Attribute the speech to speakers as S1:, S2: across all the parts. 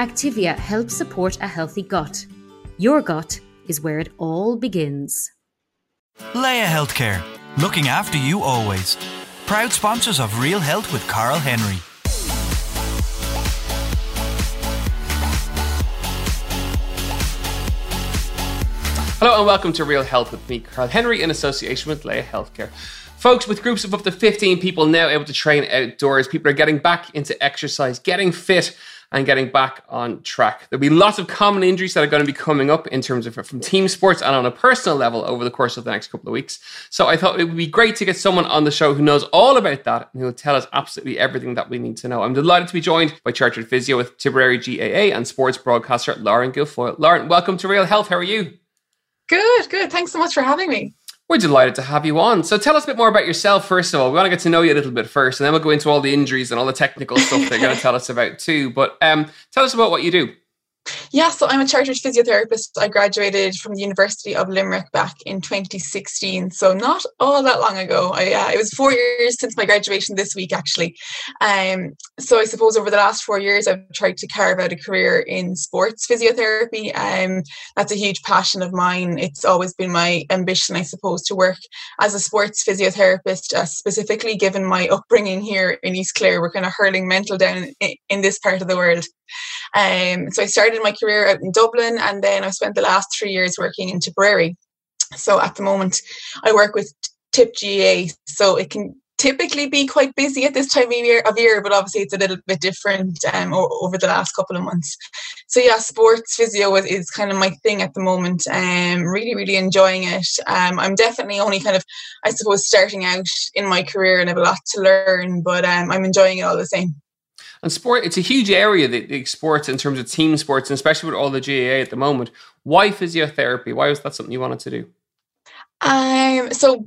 S1: Activia helps support a healthy gut. Your gut is where it all begins.
S2: Laya Healthcare, looking after you always. Proud sponsors of Real Health with Karl Henry.
S3: Hello and welcome to Real Health with me, Karl Henry, in association with Laya Healthcare. Folks, with groups of up to 15 people now able to train outdoors, people are getting back into exercise, getting fit, and getting back on track. There'll be lots of common injuries that are going to be coming up in terms of from team sports and on a personal level over the course of the next couple of weeks. So I thought it would be great to get someone on the show who knows all about that and who will tell us absolutely everything that we need to know. I'm delighted to be joined by chartered physio with Tipperary GAA and sports broadcaster Lauren Guilfoyle. Lauren, welcome to Real Health. How are you?
S4: Good, good. Thanks so much for having me.
S3: We're delighted to have you on. So tell us a bit more about yourself, first of all. We want to get to know you a little bit first, and then we'll go into all the injuries and all the technical stuff they're going to tell us about too. But um, tell us about what you do.
S4: Yeah, so I'm a chartered physiotherapist. I graduated from the University of Limerick back in 2016, so not all that long ago. I, uh, it was four years since my graduation this week, actually. Um, so I suppose over the last four years, I've tried to carve out a career in sports physiotherapy. Um, that's a huge passion of mine. It's always been my ambition, I suppose, to work as a sports physiotherapist, uh, specifically given my upbringing here in East Clare. We're kind of hurling mental down in, in this part of the world. Um, so I started my career out in Dublin and then I spent the last three years working in Tipperary. So at the moment, I work with Tip GAA. so it can typically be quite busy at this time of year, of year but obviously it's a little bit different um, over the last couple of months. So yeah, sports physio is, is kind of my thing at the moment. Um, really, really enjoying it. Um, I'm definitely only kind of, I suppose, starting out in my career and have a lot to learn, but um, I'm enjoying it all the same.
S3: And sport, it's a huge area, that sports in terms of team sports, and especially with all the GAA at the moment. Why physiotherapy? Why was that something you wanted to do?
S4: Um, so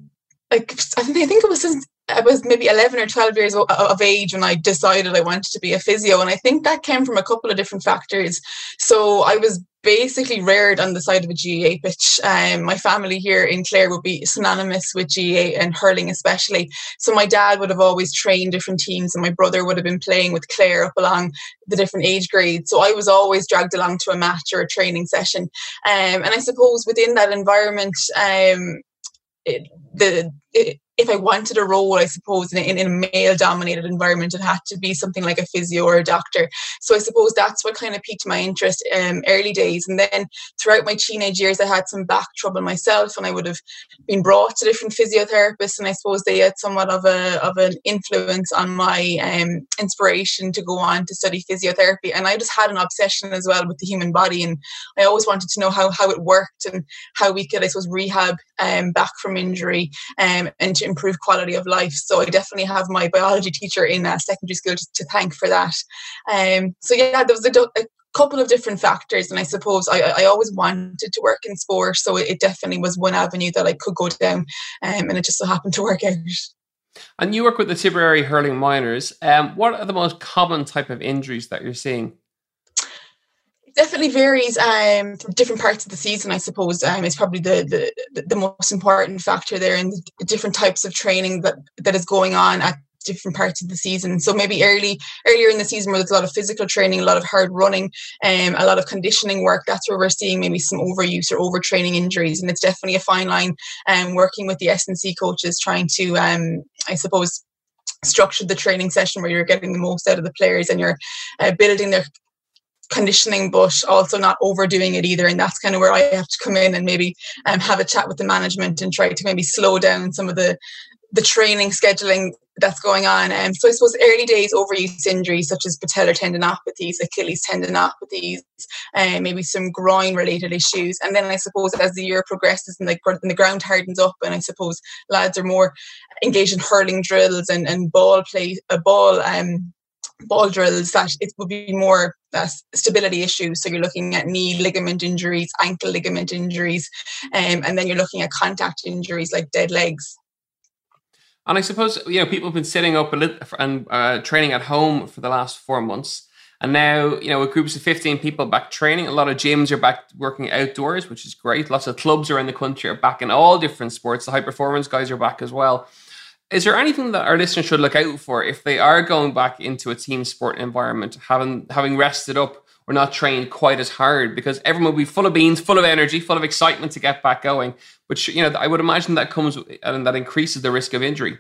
S4: like I think it was since I was maybe 11 or 12 years of age when I decided I wanted to be a physio. And I think that came from a couple of different factors. So I was basically reared on the side of a GAA pitch. Um, my family here in Clare would be synonymous with GAA and hurling, especially. So my dad would have always trained different teams, and my brother would have been playing with Clare up along the different age grades. So I was always dragged along to a match or a training session. Um, and I suppose within that environment, um, it, the it, if I wanted a role, I suppose, in a, in a male dominated environment, it had to be something like a physio or a doctor. So I suppose that's what kind of piqued my interest um, early days. And then throughout my teenage years, I had some back trouble myself, and I would have been brought to different physiotherapists. And I suppose they had somewhat of a of an influence on my um, inspiration to go on to study physiotherapy. And I just had an obsession as well with the human body, and I always wanted to know how how it worked and how we could, I suppose, rehab um, back from injury um, and to improve quality of life. So I definitely have my biology teacher in uh, secondary school to, to, thank for that. Um, so yeah, there was a, a, couple of different factors, and I suppose I, I always wanted to work in sport, so it, definitely was one avenue that I could go down, um, and it just so happened to work out.
S3: And you work with the Tipperary hurling minors. Um, what are the most common type of injuries that you're seeing?
S4: Definitely varies um, different parts of the season. I suppose um, is probably the, the the most important factor there, and the different types of training that that is going on at different parts of the season. So maybe early earlier in the season where there's a lot of physical training, a lot of hard running, um, a lot of conditioning work. That's where we're seeing maybe some overuse or overtraining injuries, and it's definitely a fine line. Um, working with the S&C coaches, trying to um, I suppose structure the training session where you're getting the most out of the players and you're uh, building their conditioning, but also not overdoing it either. And that's kind of where I have to come in and maybe um, have a chat with the management and try to maybe slow down some of the the training scheduling that's going on. And um, so I suppose early days overuse injuries such as patellar tendinopathies, Achilles tendinopathies, and um, maybe some groin related issues. And then I suppose as the year progresses and the, and the ground hardens up, and I suppose lads are more engaged in hurling drills and, and ball play, a uh, ball um, ball drills that it would be more uh, stability issues. So you're looking at knee ligament injuries, ankle ligament injuries, um, and then you're looking at contact injuries like dead legs.
S3: And I suppose you know people have been sitting up little, and uh, training at home for the last four months, and now you know with groups of fifteen people back training. A lot of gyms are back working outdoors, which is great. Lots of clubs around the country are back in all different sports. The high performance guys are back as well. Is there anything that our listeners should look out for if they are going back into a team sport environment, having having rested up or not trained quite as hard? Because everyone will be full of beans, full of energy, full of excitement to get back going. Which you know, I would imagine that comes and that increases the risk of injury.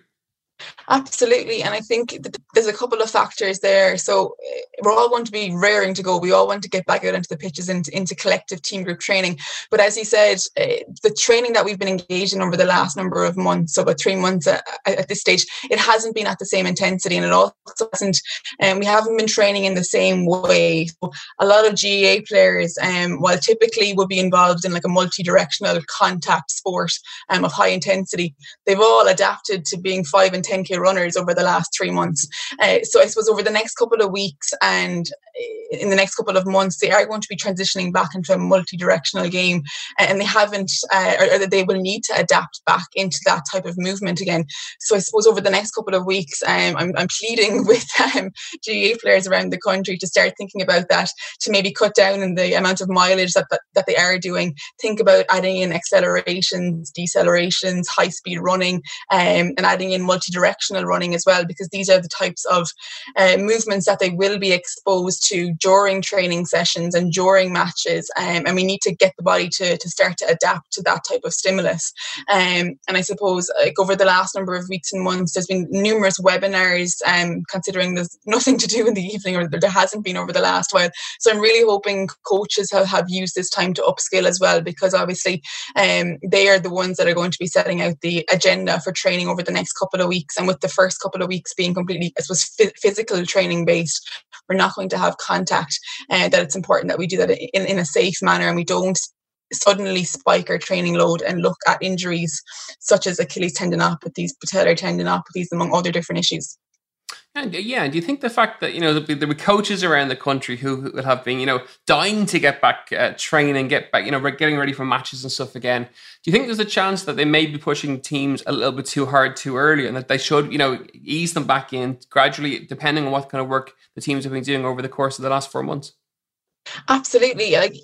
S4: Absolutely. And I think there's a couple of factors there. So eh, we're all going to be raring to go. We all want to get back out into the pitches and into, collective team group training. But as you said, uh, the training that we've been engaged in over the last number of months, so about three months at, at this stage, it hasn't been at the same intensity and it also hasn't, and um, we haven't been training in the same way. A lot of GAA players, um, while typically would be involved in like a multi-directional contact sport um, of high intensity, they've all adapted to being five and 10k runners over the last three months. Uh, so I suppose over the next couple of weeks and in the next couple of months, they are going to be transitioning back into a multi-directional game, and they haven't, uh, or they will need to adapt back into that type of movement again. So I suppose over the next couple of weeks, um, I'm, I'm pleading with um, GAA players around the country to start thinking about that, to maybe cut down in the amount of mileage that, that, that they are doing. Think about adding in accelerations, decelerations, high-speed running, um, and adding in multi-directional running as well, because these are the types of uh, movements that they will be exposed to during training sessions and during matches. Um, and we need to get the body to, to start to adapt to that type of stimulus. Um, and I suppose like over the last number of weeks and months, there's been numerous webinars, um, considering there's nothing to do in the evening or there hasn't been over the last while. So I'm really hoping coaches have, have used this time to upskill as well, because obviously um, they are the ones that are going to be setting out the agenda for training over the next couple of weeks. And with the first couple of weeks being completely, I suppose, physical training based, we're not going to have contact, uh, that it's important that we do that in, in a safe manner and we don't suddenly spike our training load and look at injuries such as Achilles tendinopathies, patellar tendinopathies, among other different issues.
S3: And uh, yeah, do you think the fact that you know there were coaches around the country who would have been you know dying to get back uh, training, get back you know getting ready for matches and stuff again? Do you think there's a chance that they may be pushing teams a little bit too hard too early, and that they should you know ease them back in gradually, depending on what kind of work the teams have been doing over the course of the last four months?
S4: Absolutely. Like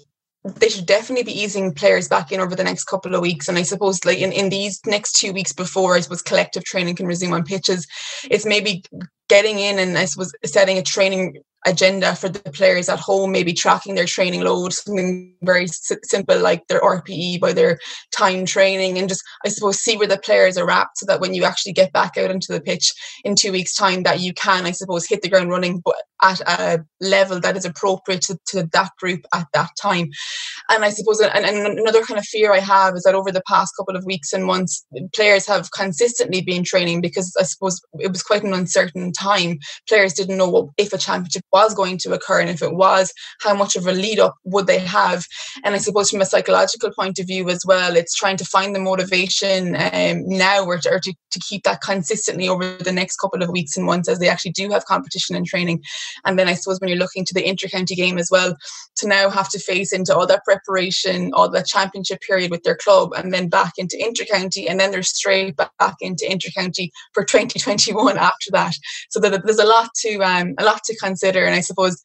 S4: they should definitely be easing players back in over the next couple of weeks. And I suppose like in, in these next two weeks before I suppose collective training can resume on pitches, it's maybe getting in and I was setting a training agenda for the players at home, maybe tracking their training load, something very simple like their RPE by their time training, and just I suppose see where the players are at, so that when you actually get back out onto the pitch in two weeks' time, that you can I suppose hit the ground running, but at a level that is appropriate to, to that group at that time. And I suppose and, and another kind of fear I have is that over the past couple of weeks and months, players have consistently been training because I suppose it was quite an uncertain time. Players didn't know what, if a championship was going to occur, and if it was, how much of a lead up would they have? And I suppose from a psychological point of view as well, it's trying to find the motivation um, now or, to, or to, to keep that consistently over the next couple of weeks and months as they actually do have competition and training. And then I suppose when you're looking to the inter-county game as well, to now have to face into all that preparation, all that championship period with their club, and then back into inter-county, and then they're straight back into inter-county for 2021 after that. So that there's a lot to um, a lot to consider and I suppose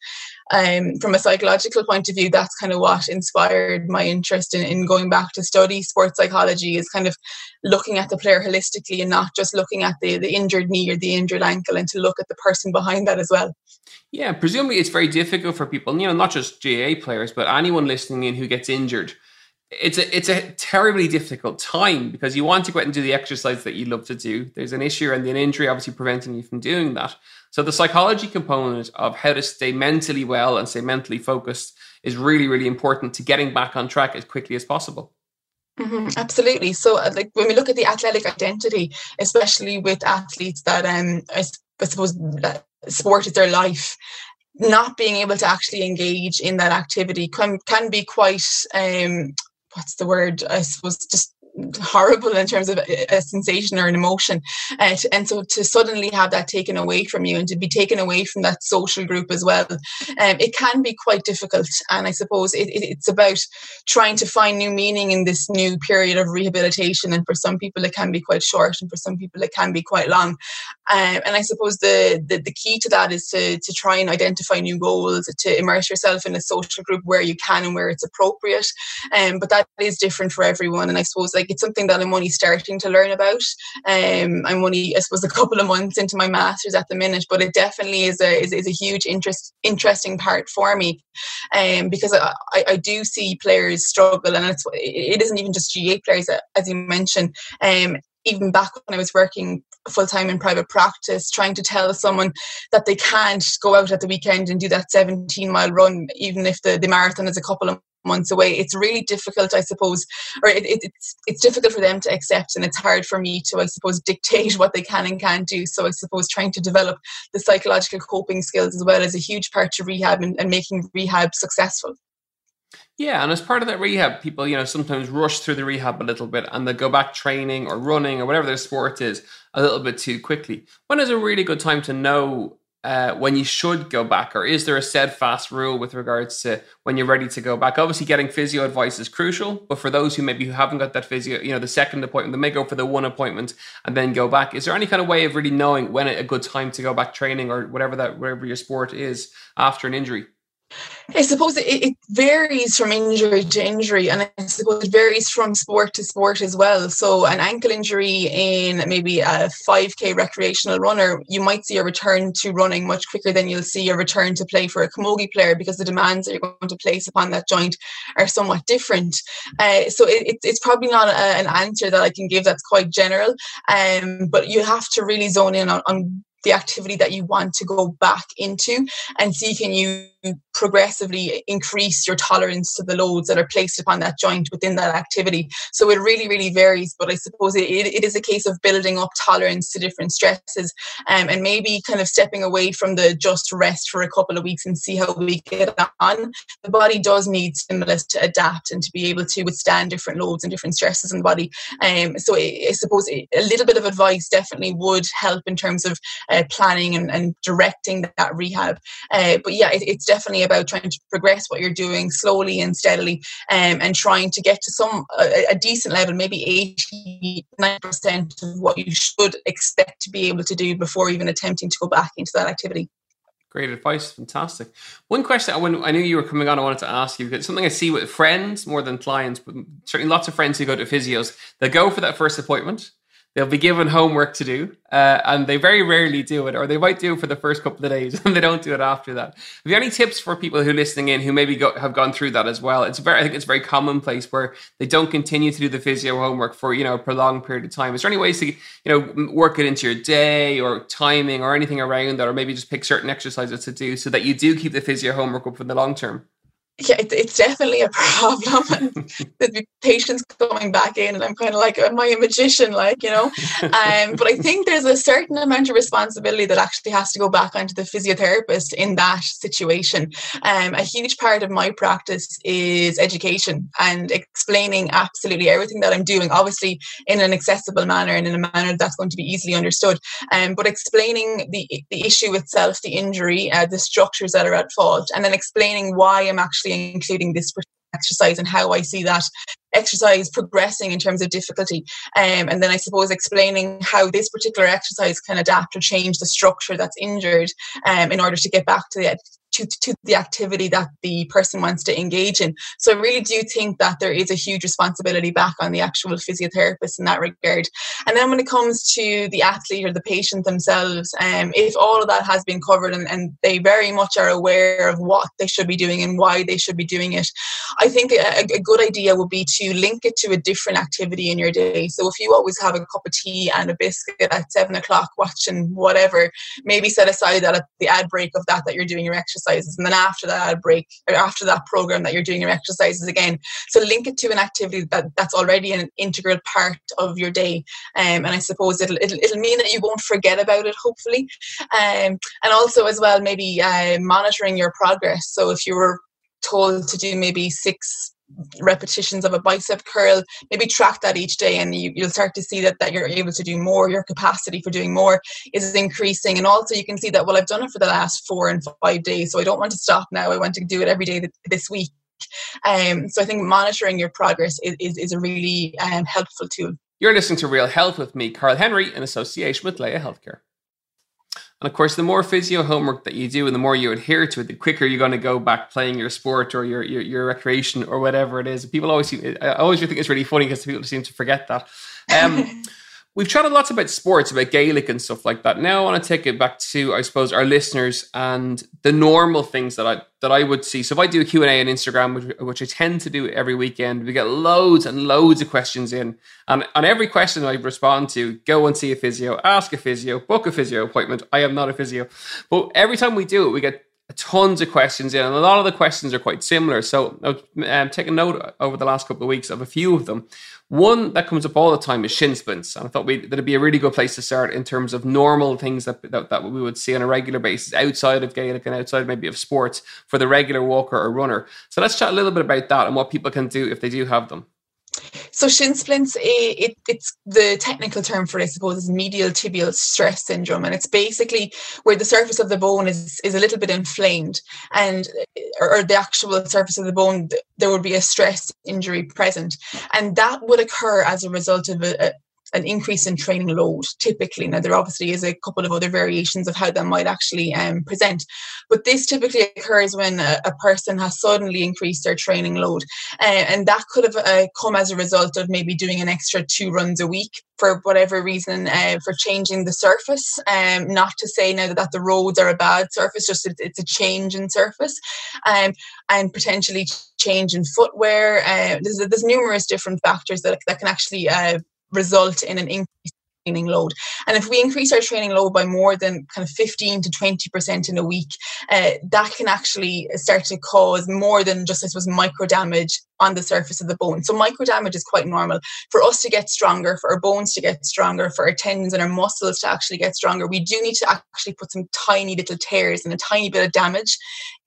S4: um, from a psychological point of view, that's kind of what inspired my interest in, in going back to study sports psychology is kind of looking at the player holistically and not just looking at the, the injured knee or the injured ankle and to look at the person behind that as well.
S3: Yeah, presumably it's very difficult for people, you know, not just GAA players, but anyone listening in who gets injured it's a it's a terribly difficult time because you want to go out and do the exercise that you love to do. There's an issue and an injury obviously preventing you from doing that. So the psychology component of how to stay mentally well and stay mentally focused is really really important to getting back on track as quickly as possible.
S4: Mm-hmm, absolutely. So, uh, like when we look at the athletic identity, especially with athletes that um, I, I suppose sport is their life, not being able to actually engage in that activity can can be quite um, what's the word? I suppose just horrible in terms of a, sensation or an emotion. Uh, and so to suddenly have that taken away from you and to be taken away from that social group as well, um, it can be quite difficult. And I suppose it, it, it's about trying to find new meaning in this new period of rehabilitation. And for some people, it can be quite short, and for some people, it can be quite long. Um, and I suppose the, the, the key to that is to, to try and identify new goals, to immerse yourself in a social group where you can and where it's appropriate. Um, but that is different for everyone. And I suppose like it's something that I'm only starting to learn about. Um, I'm only, I suppose, a couple of months into my master's at the minute, but it definitely is a, is, is a huge interest, interesting part for me um, because I, I do see players struggle and it's, it isn't even just GAA players, as you mentioned. Um, even back when I was working full time in private practice, trying to tell someone that they can't go out at the weekend and do that 17 mile run, even if the, the marathon is a couple of months away. It's really difficult, I suppose, or it, it, it's it's difficult for them to accept, and it's hard for me to, I suppose, dictate what they can and can't do. So I suppose trying to develop the psychological coping skills as well is a huge part to rehab and, and making rehab successful.
S3: Yeah, and as part of that rehab, people, you know, sometimes rush through the rehab a little bit and they go back training or running or whatever their sport is a little bit too quickly. When is a really good time to know uh, when you should go back, or is there a steadfast rule with regards to when you're ready to go back? Obviously, getting physio advice is crucial, but for those who maybe who haven't got that physio, you know, the second appointment, they may go for the one appointment and then go back. Is there any kind of way of really knowing when a good time to go back training or whatever that whatever your sport is after an injury?
S4: I suppose it, it, varies from injury to injury, and I suppose it varies from sport to sport as well. So, an ankle injury in maybe a 5k recreational runner, you might see a return to running much quicker than you'll see a return to play for a camogie player because the demands that you're going to place upon that joint are somewhat different. Uh, so, it, it's probably not a, an answer that I can give that's quite general, um, but you have to really zone in on, on the activity that you want to go back into and see can you progressively increase your tolerance to the loads that are placed upon that joint within that activity. So it really, really varies. But I suppose it, it is a case of building up tolerance to different stresses um, and maybe kind of stepping away from the just rest for a couple of weeks and see how we get on. The body does need stimulus to adapt and to be able to withstand different loads and different stresses in the body. Um, so I, I suppose a little bit of advice definitely would help in terms of uh, planning and, and, directing that rehab. Uh, but yeah, it, it's definitely about trying to progress what you're doing slowly and steadily um, and trying to get to some a, a decent level, maybe 89% of what you should expect to be able to do before even attempting to go back into that activity.
S3: Great advice, fantastic. One question when I knew you were coming on, I wanted to ask you because something I see with friends more than clients, but certainly lots of friends who go to physios, they go for that first appointment they'll be given homework to do, uh, and they very rarely do it, or they might do it for the first couple of days, and they don't do it after that. Have you any tips for people who are listening in who maybe go, have gone through that as well? It's very, I think it's very commonplace where they don't continue to do the physio homework for you know a prolonged period of time. Is there any ways to you know work it into your day or timing or anything around that, or maybe just pick certain exercises to do so that you do keep the physio homework up for the long term?
S4: Yeah, it, it's definitely a problem. the patients coming back in, and I'm kind of like, am I a magician? Like, you know. Um, but I think there's a certain amount of responsibility that actually has to go back onto the physiotherapist in that situation. Um, a huge part of my practice is education and explaining absolutely everything that I'm doing, obviously in an accessible manner and in a manner that's going to be easily understood. Um, but explaining the the issue itself, the injury, uh, the structures that are at fault, and then explaining why I'm actually actually including this exercise and how I see that exercise progressing in terms of difficulty. Um, and then I suppose explaining how this particular exercise can adapt or change the structure that's injured um, in order to get back to the to, to the activity that the person wants to engage in. So I really do think that there is a huge responsibility back on the actual physiotherapist in that regard. And then when it comes to the athlete or the patient themselves, um, if all of that has been covered and, and they very much are aware of what they should be doing and why they should be doing it, I think a, a good idea would be to link it to a different activity in your day. So if you always have a cup of tea and a biscuit at seven o'clock watching whatever, maybe set aside that at the ad break of that that you're doing your exercise exercises. And then after that break or after that program that you're doing your exercises again. So link it to an activity that that's already an integral part of your day. Um, and i suppose it'll, it'll, it'll mean that you won't forget about it hopefully. Um, and also as well maybe uh, monitoring your progress. So if you were told to do maybe six repetitions of a bicep curl maybe track that each day and you, you'll start to see that, that you're able to do more your capacity for doing more is increasing. And also you can see that well i've done it for the last four and five days so i don't want to stop now. I want to do it every day this week. Um, so i think monitoring your progress is, is, is a really um, helpful tool.
S3: You're listening to real health with me karl henry in association with laya healthcare and of course, the more physio homework that you do and the more you adhere to it, the quicker you're going to go back playing your sport or your, your, your recreation or whatever it is. People always seem, I always think it's really funny because people seem to forget that. Um, we've chatted lots about sports, about Gaelic and stuff like that. Now I want to take it back to, I suppose, our listeners and the normal things that I that I would see. So if I do a Q&A on Instagram, which, which I tend to do every weekend, we get loads and loads of questions in. And on every question I respond to, go and see a physio, ask a physio, book a physio appointment. I am not a physio. But every time we do it, we get tons of questions in, and a lot of the questions are quite similar. So I've um, taken note over the last couple of weeks of a few of them. One that comes up all the time is shin splints, and I thought that'd be a really good place to start in terms of normal things that, that, that we would see on a regular basis outside of Gaelic and outside maybe of sports for the regular walker or runner. So let's chat a little bit about that and what people can do if they do have them.
S4: So shin splints, it, it, it's the technical term for it, I suppose, is medial tibial stress syndrome, and it's basically where the surface of the bone is is a little bit inflamed, and eh, or, or the actual surface of the bone, there would be a stress injury present, and that would occur as a result of a, an increase in training load typically. Now, there obviously is a couple of other variations of how that might actually um, present, but this typically occurs when a, a, person has suddenly increased their training load. Uh, and that could have uh, come as a result of maybe doing an extra two runs a week for whatever reason uh, for changing the surface. Um, not to say now that, that the roads are a bad surface, just it, it's a change in surface. Um, and potentially change in footwear. Uh, there's, there's numerous different factors that, that can actually uh, result in an increase training load. And if we increase our training load by more than kind of 15 to 20% in a week, uh, that can actually start to cause more than just, I suppose, micro damage on the surface of the bone. So micro damage is quite normal. For us to get stronger, for our bones to get stronger, for our tendons and our muscles to actually get stronger, we do need to actually put some tiny little tears and a tiny bit of damage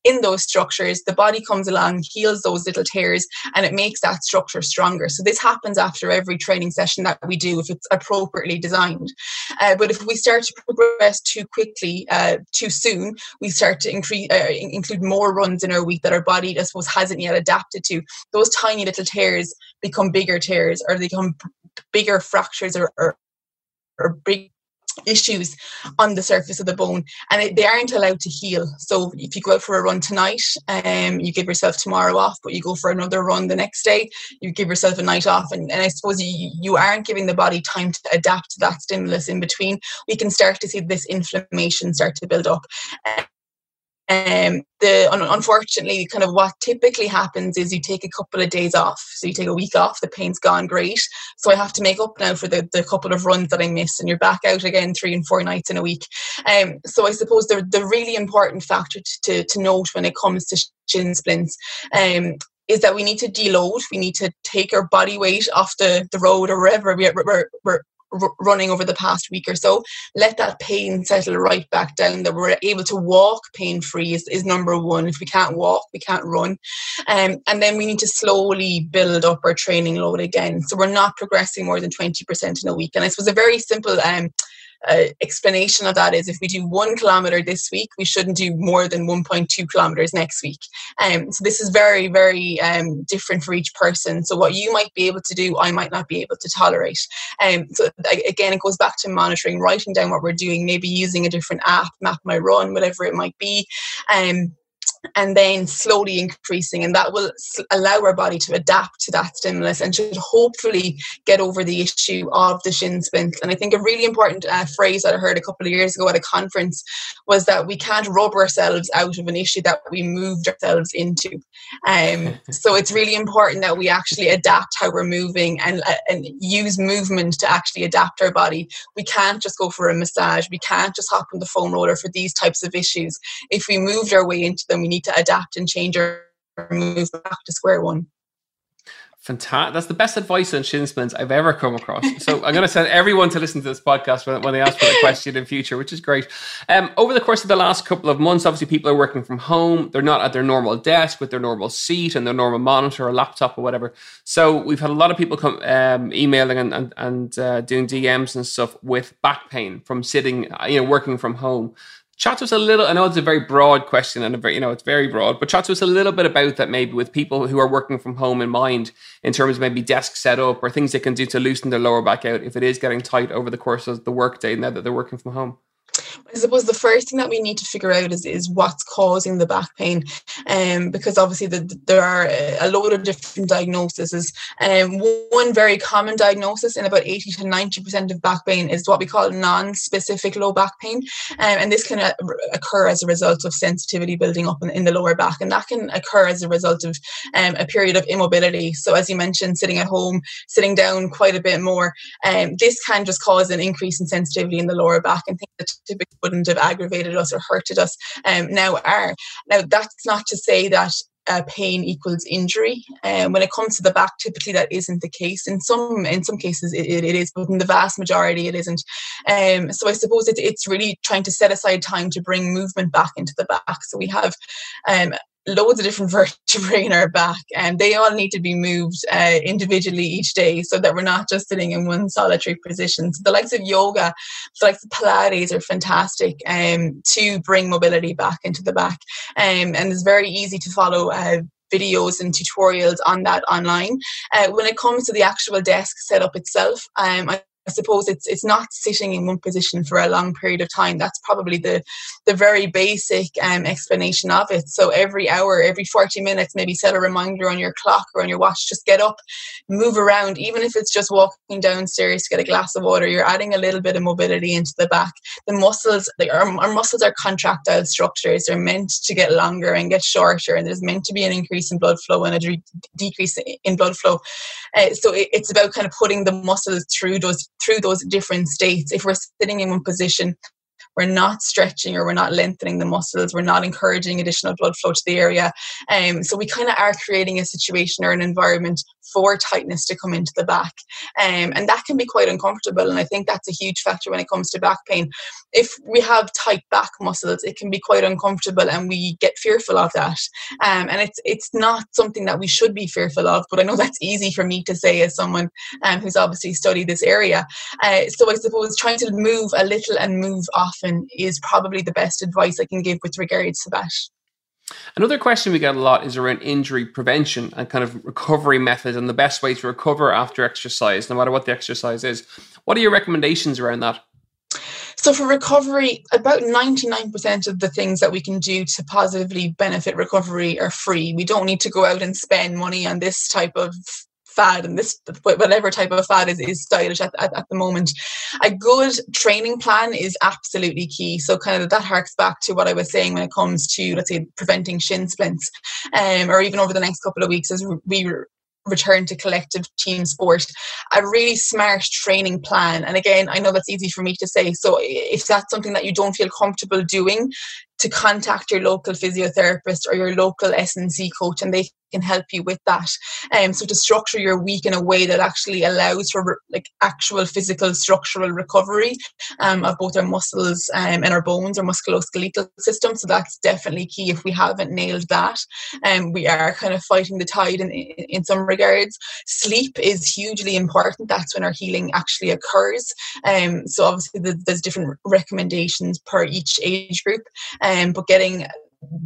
S4: in those structures, the body comes along, heals those little tears, and it makes that structure stronger. So this happens after every training session that we do if it's appropriately designed. Uh, but if we start to progress too quickly, uh, too soon, we start to increase, uh, include more runs in our week that our body, I suppose, hasn't yet adapted to. Those tiny little tears become bigger tears, or they become bigger fractures, or, or, or big issues on the surface of the bone and they aren't allowed to heal. So if you go out for a run tonight um, you give yourself tomorrow off but you go for another run the next day you give yourself a night off. And, and i suppose you, you aren't giving the body time to adapt to that stimulus in between. We can start to see this inflammation start to build up um, the unfortunately, kind of what typically happens is you take a couple of days off. So you take a week off, the pain's gone, great. So I have to make up now for the, the couple of runs that I missed, and you're back out again three and four nights in a week. Um, so I suppose the the really important factor to, to, to note when it comes to shin splints um, is that we need to deload. We need to take our body weight off the, the road or wherever we we're, r- running over the past week or so, let that pain settle right back down. That we're able to walk pain free is, is number one. If we can't walk, we can't run. Um, and then we need to slowly build up our training load again. So we're not progressing more than 20% in a week. And I suppose a very simple um, uh, explanation of that is if we do one kilometer this week, we shouldn't do more than 1.2 kilometers next week. Um, so this is very, very um, different for each person. So what you might be able to do, I might not be able to tolerate. Um, so again, it goes back to monitoring, writing down what we're doing, maybe using a different app, Map My Run, whatever it might be. Um, and then slowly increasing and that will allow our body to adapt to that stimulus and should hopefully get over the issue of the shin splint and i think a really important uh, phrase that i heard a couple of years ago at a conference was that we can't rub ourselves out of an issue that we moved ourselves into. Um, so it's really important that we actually adapt how we're moving and, uh, and use movement to actually adapt our body. We can't just go for a massage. We can't just hop on the foam roller for these types of issues. If we moved our way into them we need to adapt and change or move back to square one
S3: Fantastic. That's the best advice on shin splints I've ever come across. So I'm going to send everyone to listen to this podcast when, when they ask for a question in future, which is great. Um, over the course of the last couple of months, obviously people are working from home. They're not at their normal desk with their normal seat and their normal monitor or laptop or whatever. So we've had a lot of people come um, emailing and, and, and uh, doing DMs and stuff with back pain from sitting, you know, working from home chat to us a little. I know it's a very broad question and a very, you know, it's very broad, but chat to us a little bit about that maybe with people who are working from home in mind in terms of maybe desk setup or things they can do to loosen their lower back out if it is getting tight over the course of the workday now that they're working from home.
S4: I suppose the first thing that we need to figure out is, is what's causing the back pain, um, because obviously the, there are a load of different diagnoses. Um, one very common diagnosis in about 80 to 90% of back pain is what we call non-specific low back pain, um, and this can uh, occur as a result of sensitivity building up in, in, the lower back, and that can occur as a result of um, a period of immobility. So as you mentioned, sitting at home, sitting down quite a bit more, um, this can just cause an increase in sensitivity in the lower back, and things that typically wouldn't have aggravated us or hurted us um, now are. Now, that's not to say that uh, pain equals injury. And um, when it comes to the back, typically that isn't the case. In some in some cases it, it is, but in the vast majority it isn't. Um, so I suppose it, it's really trying to set aside time to bring movement back into the back. So we have um, loads of different vertebrae in our back and they all need to be moved uh, individually each day so that we're not just sitting in one solitary position so the likes of yoga the likes of pilates are fantastic um, to bring mobility back into the back um, and it's very easy to follow uh, videos and tutorials on that online. Uh, when it comes to the actual desk setup itself, um, I I suppose it's it's not sitting in one position for a long period of time. That's probably the the very basic um, explanation of it. So every hour, every 40 minutes, maybe set a reminder on your clock or on your watch. Just get up, move around, even if it's just walking downstairs to get a glass of water. You're adding a little bit of mobility into the back. The muscles, our, our muscles are contractile structures. They're meant to get longer and get shorter, and there's meant to be an increase in blood flow and a de- decrease in blood flow. Uh, so it, it's about kind of putting the muscles through those through those different states. If we're sitting in one position, we're not stretching or we're not lengthening the muscles, we're not encouraging additional blood flow to the area. Um, so we kind of are creating a situation or an environment for tightness to come into the back. Um, and that can be quite uncomfortable. And I think that's a huge factor when it comes to back pain. If we have tight back muscles, it can be quite uncomfortable and we get fearful of that. Um, and it's it's not something that we should be fearful of, but I know that's easy for me to say as someone um, who's obviously studied this area. Uh, so I suppose trying to move a little and move often is probably the best advice I can give with regards to that.
S3: Another question we get a lot is around injury prevention and kind of recovery methods and the best way to recover after exercise, no matter what the exercise is. What are your recommendations around that?
S4: So, for recovery, about 99% of the things that we can do to positively benefit recovery are free. We don't need to go out and spend money on this type of fad and this whatever type of fad is, is stylish at, at, at, the moment. A good training plan is absolutely key. So kind of that harks back to what i was saying when it comes to let's say preventing shin splints um, or even over the next couple of weeks as we return to collective team sport. A really smart training plan and again i know that's easy for me to say so if that's something that you don't feel comfortable doing to contact your local physiotherapist or your local S&C coach and they can help you with that. Um, so to structure your week in a way that actually allows for like actual physical structural recovery um, of both our muscles um, and our bones, our musculoskeletal system. So that's definitely key. If we haven't nailed that, um, we are kind of fighting the tide in, in, some regards. Sleep is hugely important. That's when our healing actually occurs. Um, so obviously the, there's different recommendations per each age group um, but getting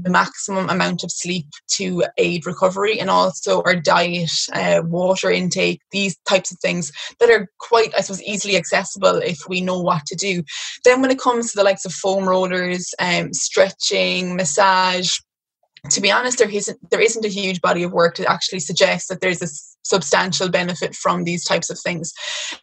S4: the maximum amount of sleep to aid recovery and also our diet, uh, water intake, these types of things that are quite, I suppose, easily accessible if we know what to do. Then, when it comes to the likes of foam rollers, um, stretching, massage, to be honest, there isn't there isn't a huge body of work to actually suggest that there's a substantial benefit from these types of things.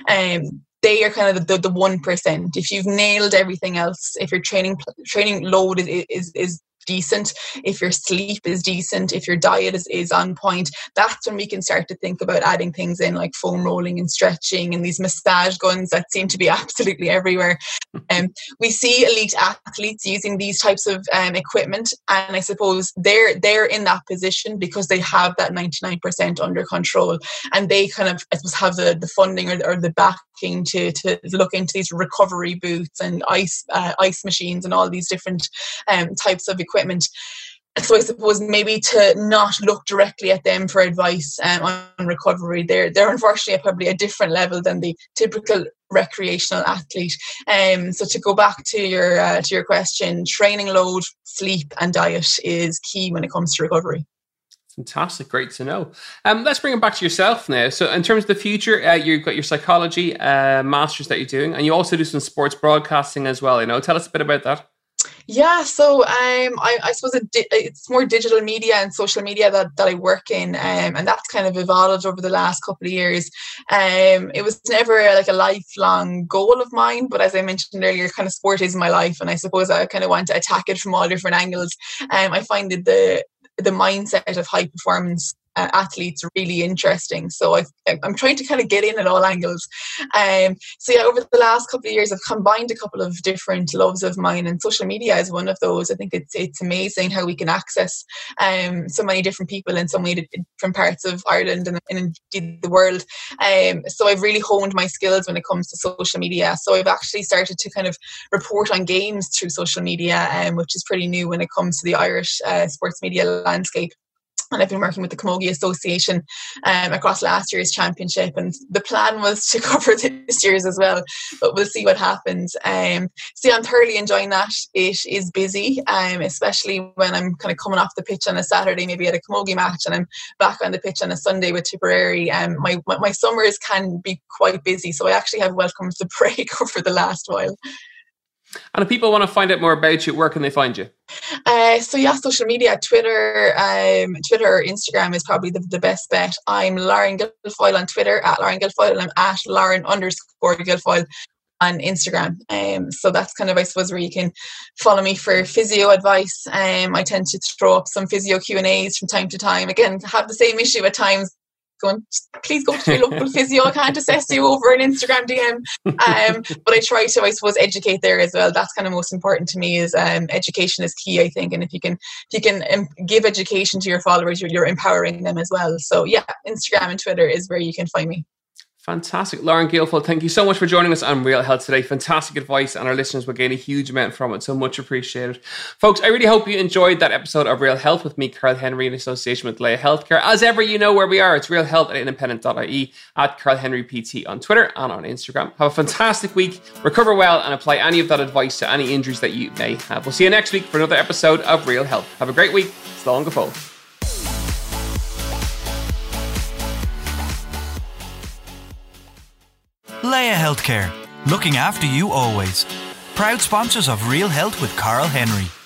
S4: Um, they are kind of the the one percent. If you've nailed everything else, if your training training load is is, is decent, if your sleep is decent, if your diet is, is on point, that's when we can start to think about adding things in like foam rolling and stretching and these massage guns that seem to be absolutely everywhere. Um, we see elite athletes using these types of um, equipment, and I suppose they're they're in that position because they have that 99% under control, and they kind of I suppose have the, the funding or, or the to to look into these recovery boots and ice uh, ice machines and all these different um, types of equipment so I suppose maybe to not look directly at them for advice um, on recovery. They're they're unfortunately probably a different level than the typical recreational athlete. Um, so to go back to your uh, to your question, training load, sleep, and diet is key when it comes to recovery.
S3: Fantastic, great to know. Um, let's bring it back to yourself now. So, in terms of the future, uh, you've got your psychology uh, masters that you're doing, and you also do some sports broadcasting as well. You know, tell us a bit about that.
S4: Yeah, so um, I, I suppose it di- it's more digital media and social media that, that I work in, um, and that's kind of evolved over the last couple of years. Um, it was never like a lifelong goal of mine, but as I mentioned earlier, kind of sport is my life, and I suppose I kind of want to attack it from all different angles. Um, I find that the the mindset of high performance uh, athletes really interesting. So I, I'm trying to kind of get in at all angles. Um, so yeah, over the last couple of years, I've combined a couple of different loves of mine, and social media is one of those. I think it's it's amazing how we can access um, so many different people in so many different parts of Ireland and, and indeed the world. Um, so I've really honed my skills when it comes to social media. So I've actually started to kind of report on games through social media, um, which is pretty new when it comes to the Irish uh, sports media landscape and I've been working with the Camogie Association um, across last year's championship. And the plan was to cover this year's as well, but we'll see what happens. Um, yeah, I'm thoroughly enjoying that. It is busy, um, especially when I'm kind of coming off the pitch on a Saturday, maybe at a Camogie match, and I'm back on the pitch on a Sunday with Tipperary. Um, my my summers can be quite busy, so I actually have welcomed the break over the last while.
S3: And if people want to find out more about you, where can they find you?
S4: Uh, so yeah, social media, Twitter, um, Twitter or Instagram is probably the, the best bet. I'm Lauren Guilfoyle on Twitter at Lauren Guilfoyle, and I'm at Lauren underscore Guilfoyle on Instagram. Um, so that's kind of, I suppose, where you can follow me for physio advice. Um, I tend to throw up some physio Q and A's from time to time. Again, have the same issue at times going, please go to your local physio. I can't assess you over an Instagram DM. Um, but I try to, I suppose, educate there as well. That's kind of most important to me. Is um, education is key, I think, and if you can, if you can um, give education to your followers, you're, you're empowering them as well. So yeah, Instagram and Twitter is where you can find me.
S3: Fantastic. Lauren Guilfoyle, thank you so much for joining us on Real Health today. Fantastic advice, and our listeners will gain a huge amount from it. So much appreciated. Folks, I really hope you enjoyed that episode of Real Health with me, Karl Henry, in association with Laya Healthcare. As ever, you know where we are. It's Real Health at independent.ie, at Karl Henry PT on Twitter and on Instagram. Have a fantastic week, recover well, and apply any of that advice to any injuries that you may have. We'll see you next week for another episode of Real Health. Have a great week. Slán go fóill.
S2: Laya Healthcare, looking after you always. Proud sponsors of Real Health with Karl Henry.